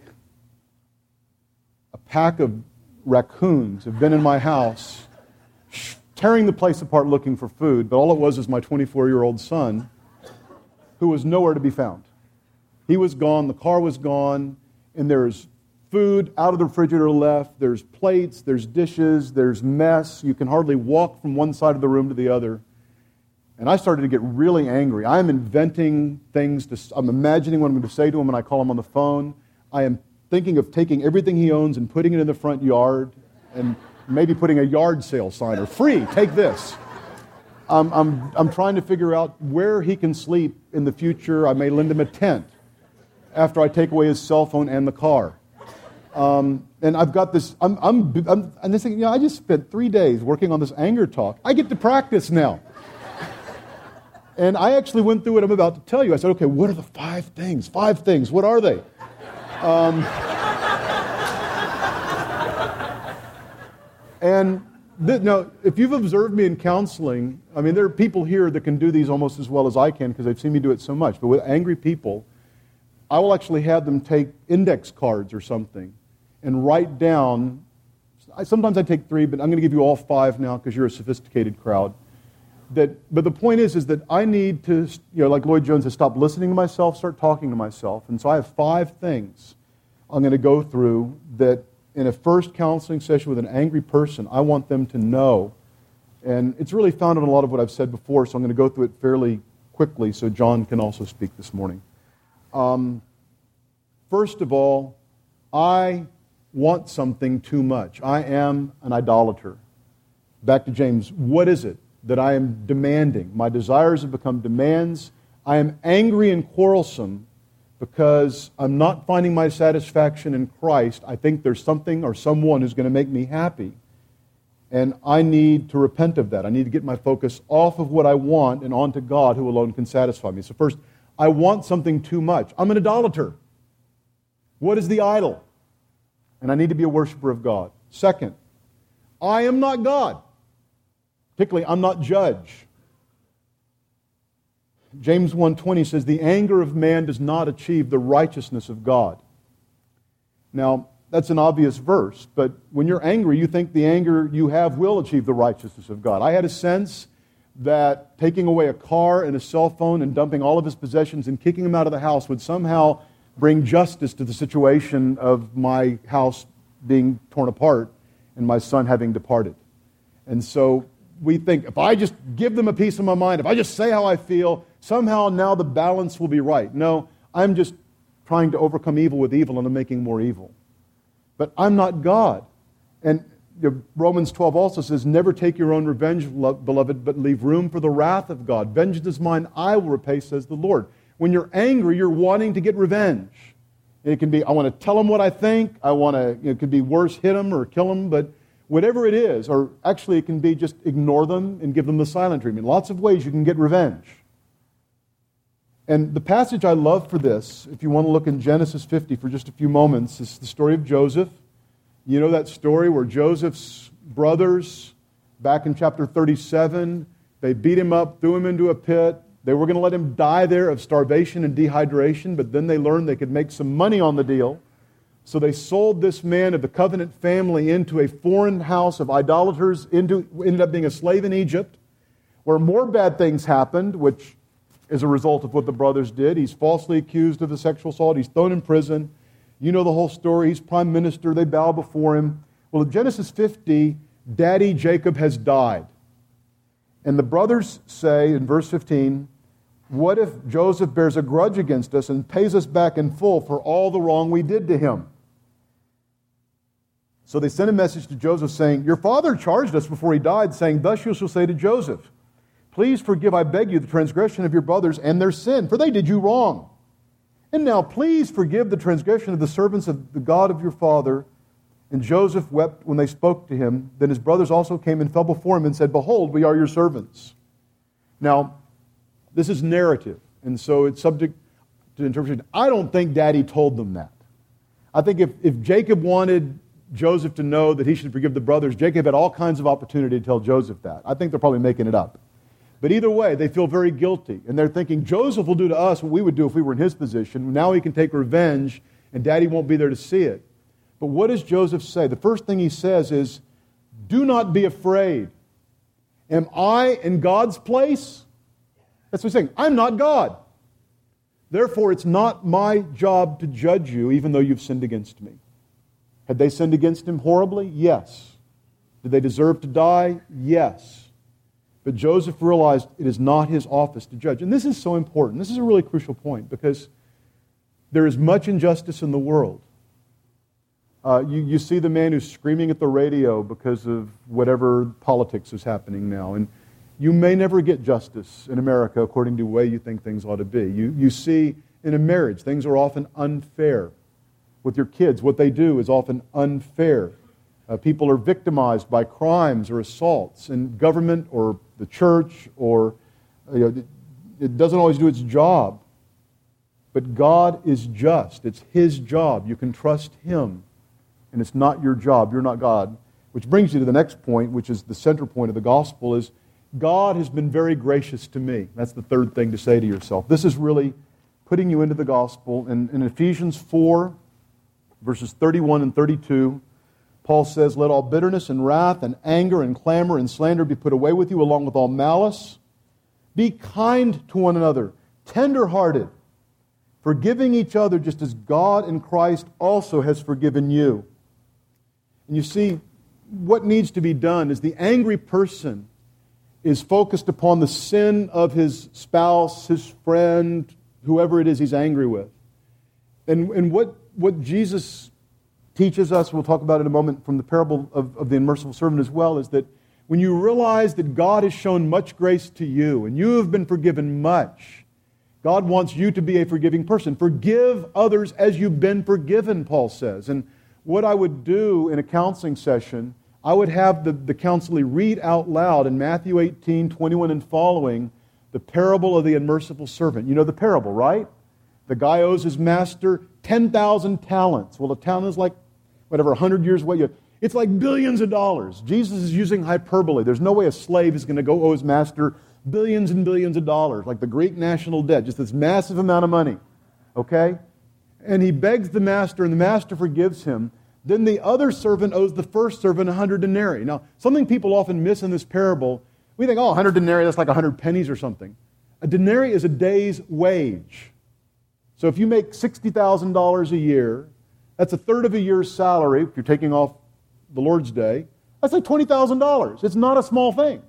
pack of raccoons have been in my house, tearing the place apart looking for food. But all it was is my 24 year old son, who was nowhere to be found. He was gone, the car was gone, and there's food out of the refrigerator left. There's plates, there's dishes, there's mess. You can hardly walk from one side of the room to the other. And I started to get really angry. I am inventing things, to, I'm imagining what I'm going to say to him when I call him on the phone. I am thinking of taking everything he owns and putting it in the front yard and maybe putting a yard sale sign or free, take this. I'm, I'm, I'm trying to figure out where he can sleep in the future. I may lend him a tent after I take away his cell phone and the car. Um, and I've got this, I'm, I'm, I'm, and this thing, you know, I just spent three days working on this anger talk. I get to practice now. and I actually went through what I'm about to tell you. I said, okay, what are the five things? Five things. What are they? Um, and th- now, if you've observed me in counseling, I mean, there are people here that can do these almost as well as I can because they've seen me do it so much. But with angry people, I will actually have them take index cards or something and write down I, sometimes I take three, but I'm going to give you all five now because you're a sophisticated crowd. That, but the point is, is that I need to, you know, like Lloyd Jones has stopped listening to myself, start talking to myself. And so I have five things I'm going to go through that in a first counseling session with an angry person, I want them to know. And it's really founded in a lot of what I've said before, so I'm going to go through it fairly quickly so John can also speak this morning. Um, first of all, I want something too much. I am an idolater. Back to James, what is it that I am demanding? My desires have become demands. I am angry and quarrelsome because I'm not finding my satisfaction in Christ. I think there's something or someone who's going to make me happy. And I need to repent of that. I need to get my focus off of what I want and onto God who alone can satisfy me. So, first, I want something too much. I'm an idolater. What is the idol? And I need to be a worshiper of God. Second, I am not God. Particularly, I'm not judge. James 1:20 says the anger of man does not achieve the righteousness of God. Now, that's an obvious verse, but when you're angry, you think the anger you have will achieve the righteousness of God. I had a sense that taking away a car and a cell phone and dumping all of his possessions and kicking him out of the house would somehow bring justice to the situation of my house being torn apart and my son having departed. And so we think if I just give them a piece of my mind, if I just say how I feel, somehow now the balance will be right. No, I'm just trying to overcome evil with evil and I'm making more evil. But I'm not God. And Romans 12 also says, Never take your own revenge, beloved, but leave room for the wrath of God. Vengeance is mine, I will repay, says the Lord. When you're angry, you're wanting to get revenge. It can be, I want to tell them what I think. I want to, it could be worse, hit them or kill them, but whatever it is, or actually it can be just ignore them and give them the silent treatment. Lots of ways you can get revenge. And the passage I love for this, if you want to look in Genesis 50 for just a few moments, is the story of Joseph. You know that story where Joseph's brothers, back in chapter 37, they beat him up, threw him into a pit. They were going to let him die there of starvation and dehydration, but then they learned they could make some money on the deal. So they sold this man of the covenant family into a foreign house of idolaters, into, ended up being a slave in Egypt, where more bad things happened, which is a result of what the brothers did. He's falsely accused of a sexual assault. He's thrown in prison. You know the whole story. He's prime minister. They bow before him. Well, in Genesis 50, daddy Jacob has died. And the brothers say in verse 15, What if Joseph bears a grudge against us and pays us back in full for all the wrong we did to him? So they sent a message to Joseph saying, Your father charged us before he died, saying, Thus you shall say to Joseph, Please forgive, I beg you, the transgression of your brothers and their sin, for they did you wrong. And now please forgive the transgression of the servants of the God of your father. And Joseph wept when they spoke to him. Then his brothers also came and fell before him and said, Behold, we are your servants. Now, this is narrative, and so it's subject to interpretation. I don't think daddy told them that. I think if, if Jacob wanted Joseph to know that he should forgive the brothers, Jacob had all kinds of opportunity to tell Joseph that. I think they're probably making it up. But either way, they feel very guilty. And they're thinking, Joseph will do to us what we would do if we were in his position. Now he can take revenge, and daddy won't be there to see it. But what does Joseph say? The first thing he says is, Do not be afraid. Am I in God's place? That's what he's saying. I'm not God. Therefore, it's not my job to judge you, even though you've sinned against me. Had they sinned against him horribly? Yes. Did they deserve to die? Yes. But Joseph realized it is not his office to judge. And this is so important. This is a really crucial point because there is much injustice in the world. Uh, you, you see the man who's screaming at the radio because of whatever politics is happening now. And you may never get justice in America according to the way you think things ought to be. You, you see in a marriage, things are often unfair. With your kids, what they do is often unfair. Uh, people are victimized by crimes or assaults, and government or the church or you know, it doesn't always do its job. But God is just. It's His job. You can trust Him. And it's not your job. You're not God. Which brings you to the next point, which is the center point of the gospel, is God has been very gracious to me. That's the third thing to say to yourself. This is really putting you into the gospel. And in Ephesians 4, verses 31 and 32, Paul says, Let all bitterness and wrath and anger and clamor and slander be put away with you, along with all malice. Be kind to one another, tender hearted, forgiving each other just as God in Christ also has forgiven you. And you see, what needs to be done is the angry person is focused upon the sin of his spouse, his friend, whoever it is he's angry with. And, and what, what Jesus teaches us, we'll talk about in a moment from the parable of, of the unmerciful servant as well, is that when you realize that God has shown much grace to you and you have been forgiven much, God wants you to be a forgiving person. Forgive others as you've been forgiven, Paul says. And what I would do in a counseling session, I would have the, the counselee read out loud in Matthew 18, 21 and following, the parable of the unmerciful servant. You know the parable, right? The guy owes his master 10,000 talents. Well, a talent is like whatever, 100 years away. It's like billions of dollars. Jesus is using hyperbole. There's no way a slave is going to go owe his master billions and billions of dollars, like the Greek national debt, just this massive amount of money. Okay? And he begs the master, and the master forgives him. Then the other servant owes the first servant a 100 denarii. Now, something people often miss in this parable, we think, oh, 100 denarii, that's like 100 pennies or something. A denarii is a day's wage. So if you make $60,000 a year, that's a third of a year's salary if you're taking off the Lord's Day. That's like $20,000. It's not a small thing.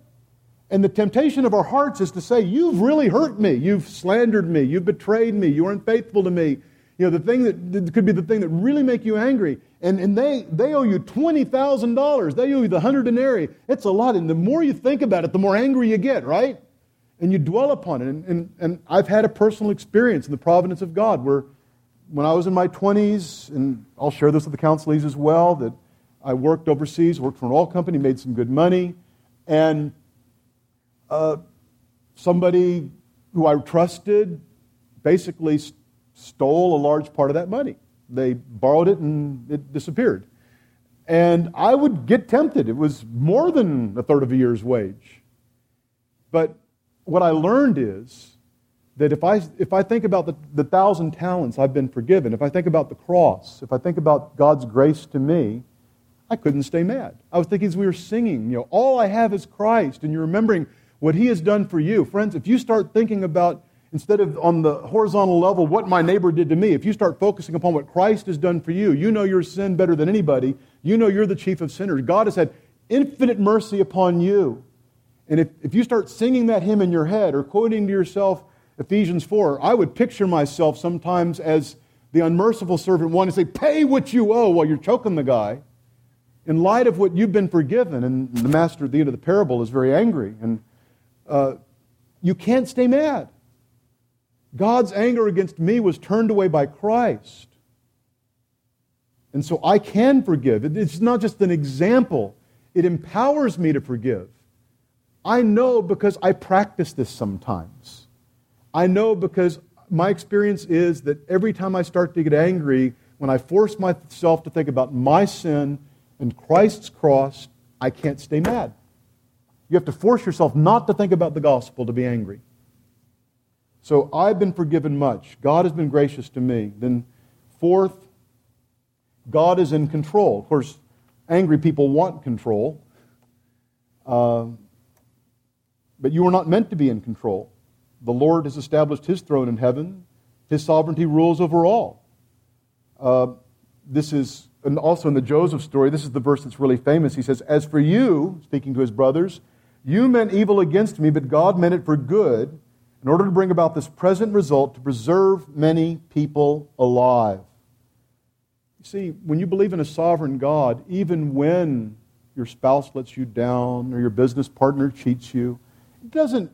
And the temptation of our hearts is to say, You've really hurt me. You've slandered me. You've betrayed me. You're unfaithful to me. You know, the thing that, that could be the thing that really make you angry. And, and they, they owe you $20,000. They owe you the 100 denarii. It's a lot. And the more you think about it, the more angry you get, right? And you dwell upon it. And, and, and I've had a personal experience in the providence of God where when I was in my 20s, and I'll share this with the counselees as well, that I worked overseas, worked for an oil company, made some good money, and uh, somebody who I trusted basically stole a large part of that money. They borrowed it and it disappeared. And I would get tempted. It was more than a third of a year's wage. But what I learned is that if I, if I think about the, the thousand talents I've been forgiven, if I think about the cross, if I think about God's grace to me, I couldn't stay mad. I was thinking as we were singing, you know, all I have is Christ, and you're remembering what He has done for you. Friends, if you start thinking about, instead of on the horizontal level, what my neighbor did to me, if you start focusing upon what Christ has done for you, you know your sin better than anybody. You know you're the chief of sinners. God has had infinite mercy upon you. And if, if you start singing that hymn in your head or quoting to yourself, Ephesians 4, I would picture myself sometimes as the unmerciful servant one and say, Pay what you owe while you're choking the guy. In light of what you've been forgiven, and the master at the end of the parable is very angry, and uh, you can't stay mad. God's anger against me was turned away by Christ. And so I can forgive. It's not just an example, it empowers me to forgive. I know because I practice this sometimes. I know because my experience is that every time I start to get angry, when I force myself to think about my sin and Christ's cross, I can't stay mad. You have to force yourself not to think about the gospel to be angry. So I've been forgiven much. God has been gracious to me. Then, fourth, God is in control. Of course, angry people want control, uh, but you are not meant to be in control. The Lord has established his throne in heaven. His sovereignty rules over all. Uh, this is, and also in the Joseph story, this is the verse that's really famous. He says, As for you, speaking to his brothers, you meant evil against me, but God meant it for good in order to bring about this present result to preserve many people alive. You see, when you believe in a sovereign God, even when your spouse lets you down or your business partner cheats you, it doesn't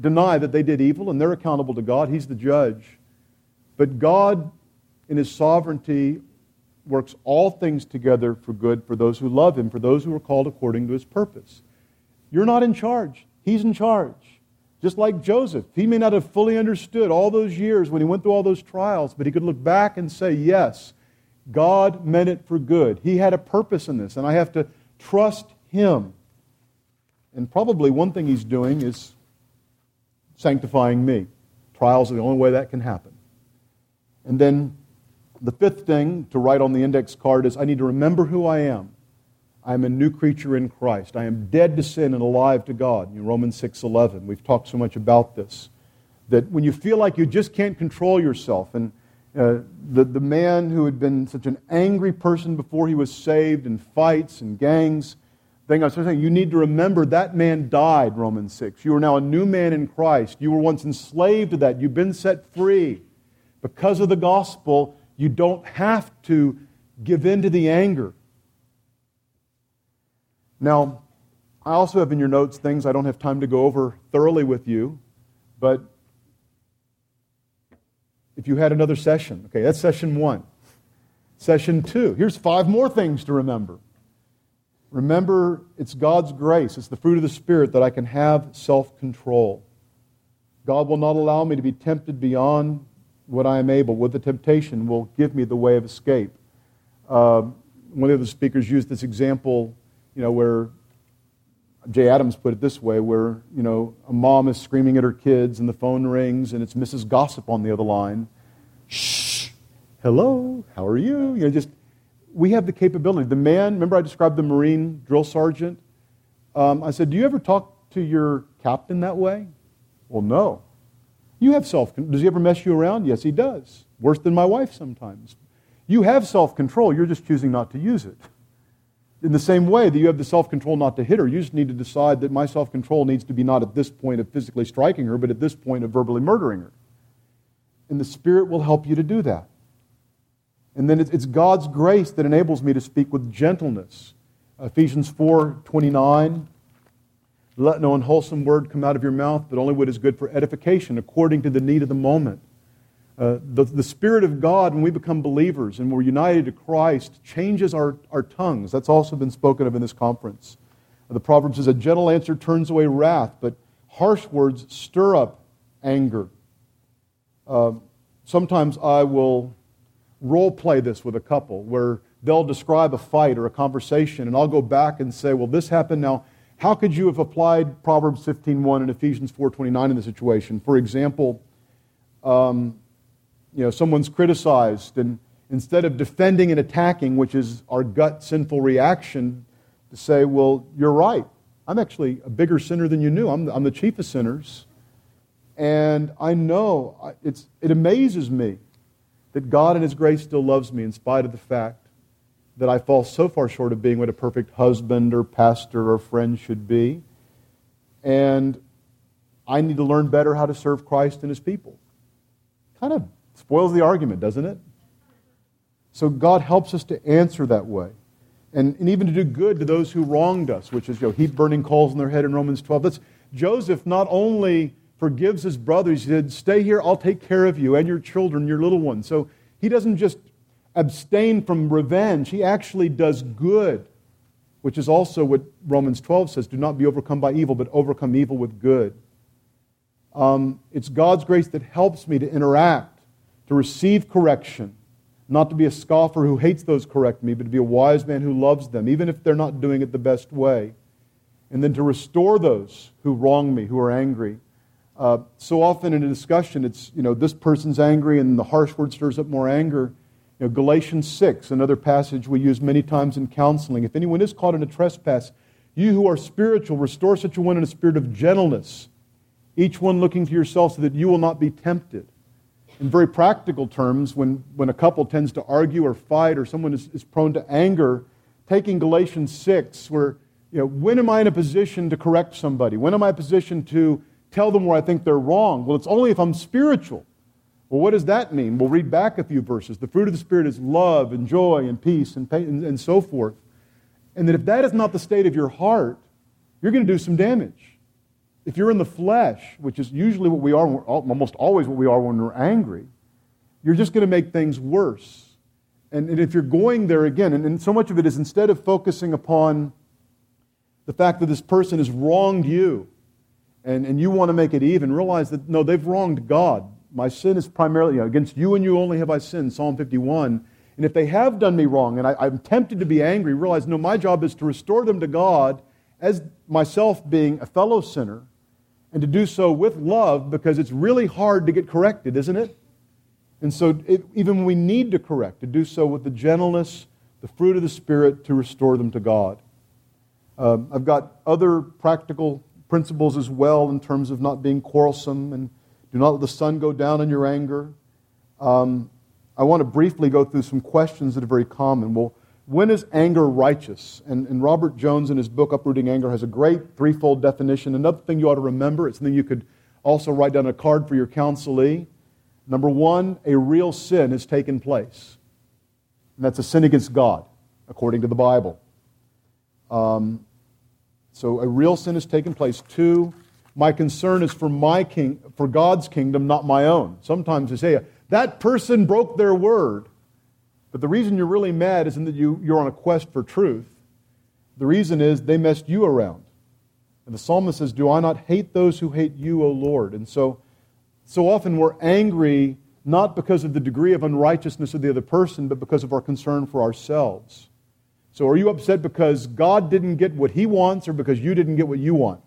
deny that they did evil and they're accountable to God. He's the judge. But God, in His sovereignty, works all things together for good for those who love Him, for those who are called according to His purpose. You're not in charge, He's in charge. Just like Joseph, he may not have fully understood all those years when he went through all those trials, but he could look back and say, Yes, God meant it for good. He had a purpose in this, and I have to trust Him. And probably one thing He's doing is sanctifying me. Trials are the only way that can happen. And then The fifth thing to write on the index card is I need to remember who I am. I am a new creature in Christ. I am dead to sin and alive to God. In Romans 6:11. We've talked so much about this. That when you feel like you just can't control yourself, and uh, the, the man who had been such an angry person before he was saved, and fights and gangs, thing I was saying, you need to remember that man died, Romans 6. You are now a new man in Christ. You were once enslaved to that. You've been set free. Because of the gospel, you don't have to give in to the anger. Now, I also have in your notes things I don't have time to go over thoroughly with you, but if you had another session, okay, that's session one. Session two, here's five more things to remember. Remember, it's God's grace, it's the fruit of the Spirit that I can have self control. God will not allow me to be tempted beyond what I am able. With the temptation, will give me the way of escape. Uh, one of the speakers used this example, you know, where Jay Adams put it this way, where you know a mom is screaming at her kids and the phone rings and it's Mrs. Gossip on the other line. Shh, hello, how are you? You know, just we have the capability. The man, remember I described the Marine drill sergeant. Um, I said, do you ever talk to your captain that way? Well, no. You have self Does he ever mess you around? Yes, he does. Worse than my wife sometimes. You have self control, you're just choosing not to use it. In the same way that you have the self control not to hit her, you just need to decide that my self control needs to be not at this point of physically striking her, but at this point of verbally murdering her. And the Spirit will help you to do that. And then it's God's grace that enables me to speak with gentleness. Ephesians 4 29 let no unwholesome word come out of your mouth, but only what is good for edification, according to the need of the moment. Uh, the, the Spirit of God, when we become believers and we're united to Christ, changes our, our tongues. That's also been spoken of in this conference. Uh, the proverb says, A gentle answer turns away wrath, but harsh words stir up anger. Uh, sometimes I will role play this with a couple where they'll describe a fight or a conversation, and I'll go back and say, Well, this happened now how could you have applied Proverbs 15.1 and Ephesians 4.29 in the situation? For example, um, you know, someone's criticized, and instead of defending and attacking, which is our gut sinful reaction, to say, well, you're right. I'm actually a bigger sinner than you knew. I'm the, I'm the chief of sinners. And I know it's, it amazes me that God in His grace still loves me in spite of the fact that I fall so far short of being what a perfect husband or pastor or friend should be. And I need to learn better how to serve Christ and his people. Kind of spoils the argument, doesn't it? So God helps us to answer that way. And, and even to do good to those who wronged us, which is, you know, heap burning coals in their head in Romans 12. That's, Joseph not only forgives his brothers, he said, Stay here, I'll take care of you and your children, your little ones. So he doesn't just abstain from revenge. He actually does good, which is also what Romans 12 says do not be overcome by evil, but overcome evil with good. Um, it's God's grace that helps me to interact, to receive correction, not to be a scoffer who hates those correct me, but to be a wise man who loves them, even if they're not doing it the best way. And then to restore those who wrong me, who are angry. Uh, so often in a discussion, it's, you know, this person's angry and the harsh word stirs up more anger. You know, Galatians 6, another passage we use many times in counseling. If anyone is caught in a trespass, you who are spiritual, restore such a one in a spirit of gentleness, each one looking to yourself so that you will not be tempted. In very practical terms, when, when a couple tends to argue or fight or someone is, is prone to anger, taking Galatians 6, where, you know, when am I in a position to correct somebody? When am I in a position to tell them where I think they're wrong? Well, it's only if I'm spiritual. Well, what does that mean? We'll read back a few verses. The fruit of the Spirit is love and joy and peace and, and, and so forth. And that if that is not the state of your heart, you're going to do some damage. If you're in the flesh, which is usually what we are, almost always what we are when we're angry, you're just going to make things worse. And, and if you're going there again, and, and so much of it is instead of focusing upon the fact that this person has wronged you and, and you want to make it even, realize that no, they've wronged God. My sin is primarily you know, against you and you only have I sinned, Psalm 51. And if they have done me wrong and I, am tempted to be angry, realize no, my job is to restore them to God as myself being a fellow sinner and to do so with love because it's really hard to get corrected, isn't it? And so, it, even when we need to correct, to do so with the gentleness, the fruit of the Spirit to restore them to God. Um, I've got other practical principles as well in terms of not being quarrelsome and do not let the sun go down in your anger. Um, I want to briefly go through some questions that are very common. Well, when is anger righteous? And, and Robert Jones, in his book Uprooting Anger, has a great threefold definition. Another thing you ought to remember, it's something you could also write down a card for your counselee. Number one, a real sin has taken place. And that's a sin against God, according to the Bible. Um, so a real sin has taken place. Two, my concern is for my king, for God's kingdom, not my own. Sometimes they say, that person broke their word. But the reason you're really mad isn't that you, you're on a quest for truth. The reason is they messed you around. And the psalmist says, Do I not hate those who hate you, O Lord? And so, so often we're angry not because of the degree of unrighteousness of the other person, but because of our concern for ourselves. So are you upset because God didn't get what he wants or because you didn't get what you want?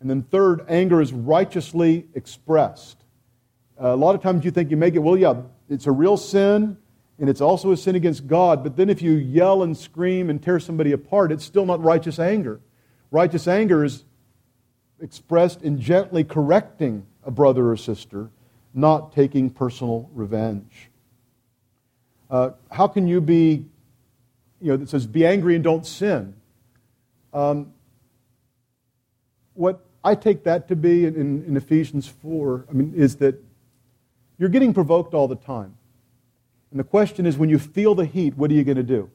And then, third, anger is righteously expressed. Uh, a lot of times you think you make it, well, yeah, it's a real sin and it's also a sin against God, but then if you yell and scream and tear somebody apart, it's still not righteous anger. Righteous anger is expressed in gently correcting a brother or sister, not taking personal revenge. Uh, how can you be, you know, it says, be angry and don't sin? Um, what I take that to be in, in Ephesians 4, I mean, is that you're getting provoked all the time. And the question is when you feel the heat, what are you going to do?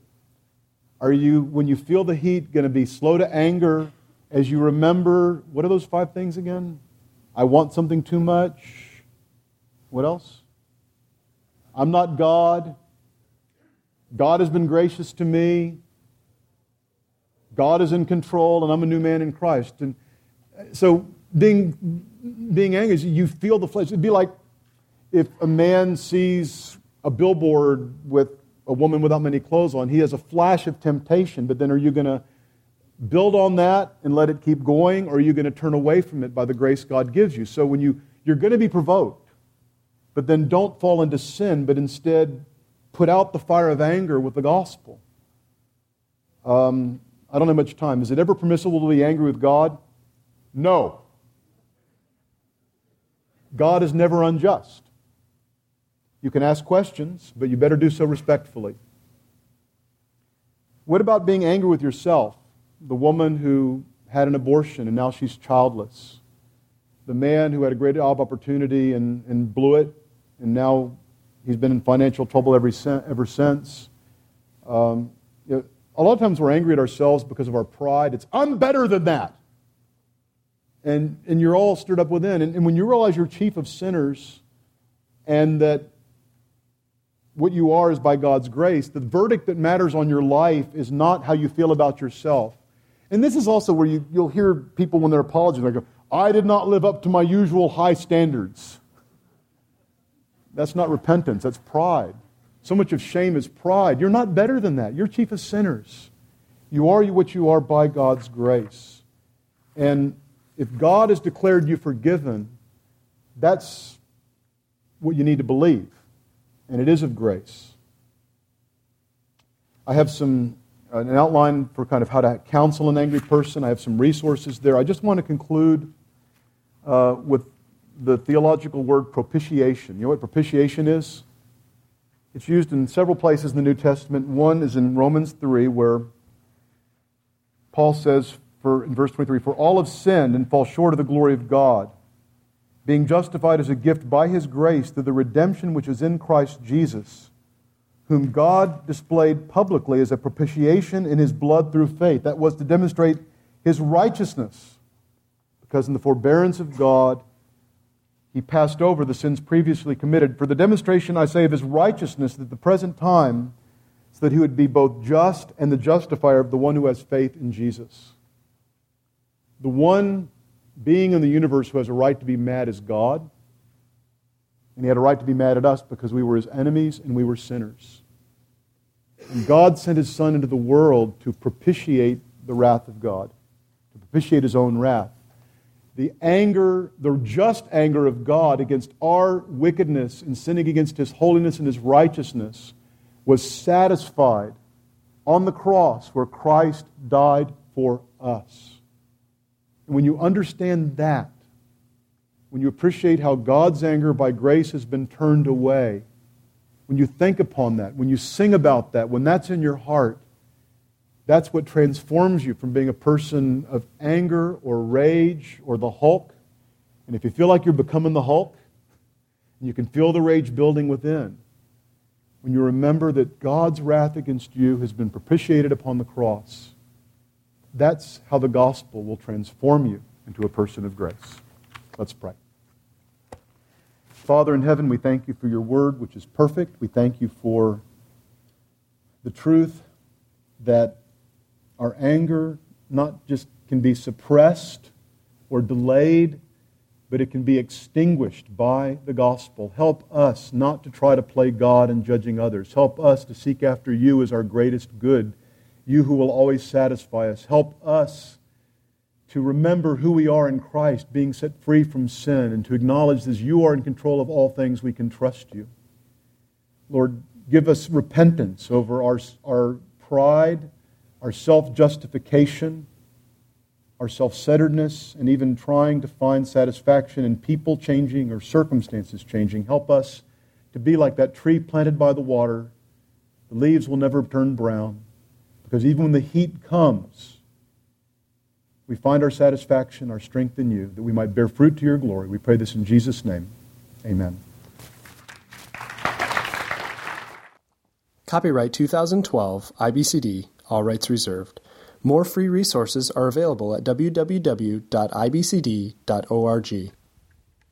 Are you, when you feel the heat, going to be slow to anger as you remember, what are those five things again? I want something too much. What else? I'm not God. God has been gracious to me. God is in control, and I'm a new man in Christ. And uh, so being, being angry you feel the flesh. It'd be like if a man sees a billboard with a woman without many clothes on, he has a flash of temptation, but then are you going to build on that and let it keep going, or are you going to turn away from it by the grace God gives you? So when you, you're going to be provoked, but then don't fall into sin, but instead put out the fire of anger with the gospel. Um, I don't have much time. Is it ever permissible to be angry with God? No. God is never unjust. You can ask questions, but you better do so respectfully. What about being angry with yourself? The woman who had an abortion and now she's childless. The man who had a great job opportunity and, and blew it, and now he's been in financial trouble every, ever since. Um, you know, a lot of times we're angry at ourselves because of our pride. It's, I'm better than that. And, and you're all stirred up within. And, and when you realize you're chief of sinners and that what you are is by God's grace. The verdict that matters on your life is not how you feel about yourself. And this is also where you, you'll hear people when they're apologizing, they go, I did not live up to my usual high standards. That's not repentance, that's pride. So much of shame is pride. You're not better than that. You're chief of sinners. You are what you are by God's grace. And if God has declared you forgiven, that's what you need to believe and it is of grace. I have some an outline for kind of how to counsel an angry person. I have some resources there. I just want to conclude uh, with the theological word propitiation. You know what propitiation is? It's used in several places in the New Testament. One is in Romans 3, where Paul says for, in verse 23 For all have sinned and fall short of the glory of God being justified as a gift by his grace through the redemption which is in Christ Jesus, whom God displayed publicly as a propitiation in his blood through faith. That was to demonstrate his righteousness, because in the forbearance of God, he passed over the sins previously committed. For the demonstration, I say, of his righteousness at the present time, so that he would be both just and the justifier of the one who has faith in Jesus. The one being in the universe who has a right to be mad is God. And he had a right to be mad at us because we were his enemies and we were sinners. And God sent his Son into the world to propitiate the wrath of God, to propitiate his own wrath. the anger, the just anger of God against our wickedness and sinning against His holiness and His righteousness was satisfied on the cross where Christ died for us. And when you understand that, when you appreciate how God's anger by grace has been turned away, when you think upon that, when you sing about that, when that's in your heart, that's what transforms you from being a person of anger or rage or the Hulk. And if you feel like you're becoming the Hulk, you can feel the rage building within, when you remember that God's wrath against you has been propitiated upon the cross, that's how the gospel will transform you into a person of grace. Let's pray. Father in heaven, we thank you for your word, which is perfect. We thank you for the truth that our anger not just can be suppressed or delayed, but it can be extinguished by the gospel. Help us not to try to play God in judging others. Help us to seek after you as our greatest good, you who will always satisfy us. Help us to remember who we are in Christ, being set free from sin, and to acknowledge that you are in control of all things, we can trust you. Lord, give us repentance over our, our pride, our self justification, our self centeredness, and even trying to find satisfaction in people changing or circumstances changing. Help us to be like that tree planted by the water. The leaves will never turn brown, because even when the heat comes, we find our satisfaction, our strength in you, that we might bear fruit to your glory. We pray this in Jesus' name. Amen. Copyright 2012, IBCD, all rights reserved. More free resources are available at www.ibcd.org.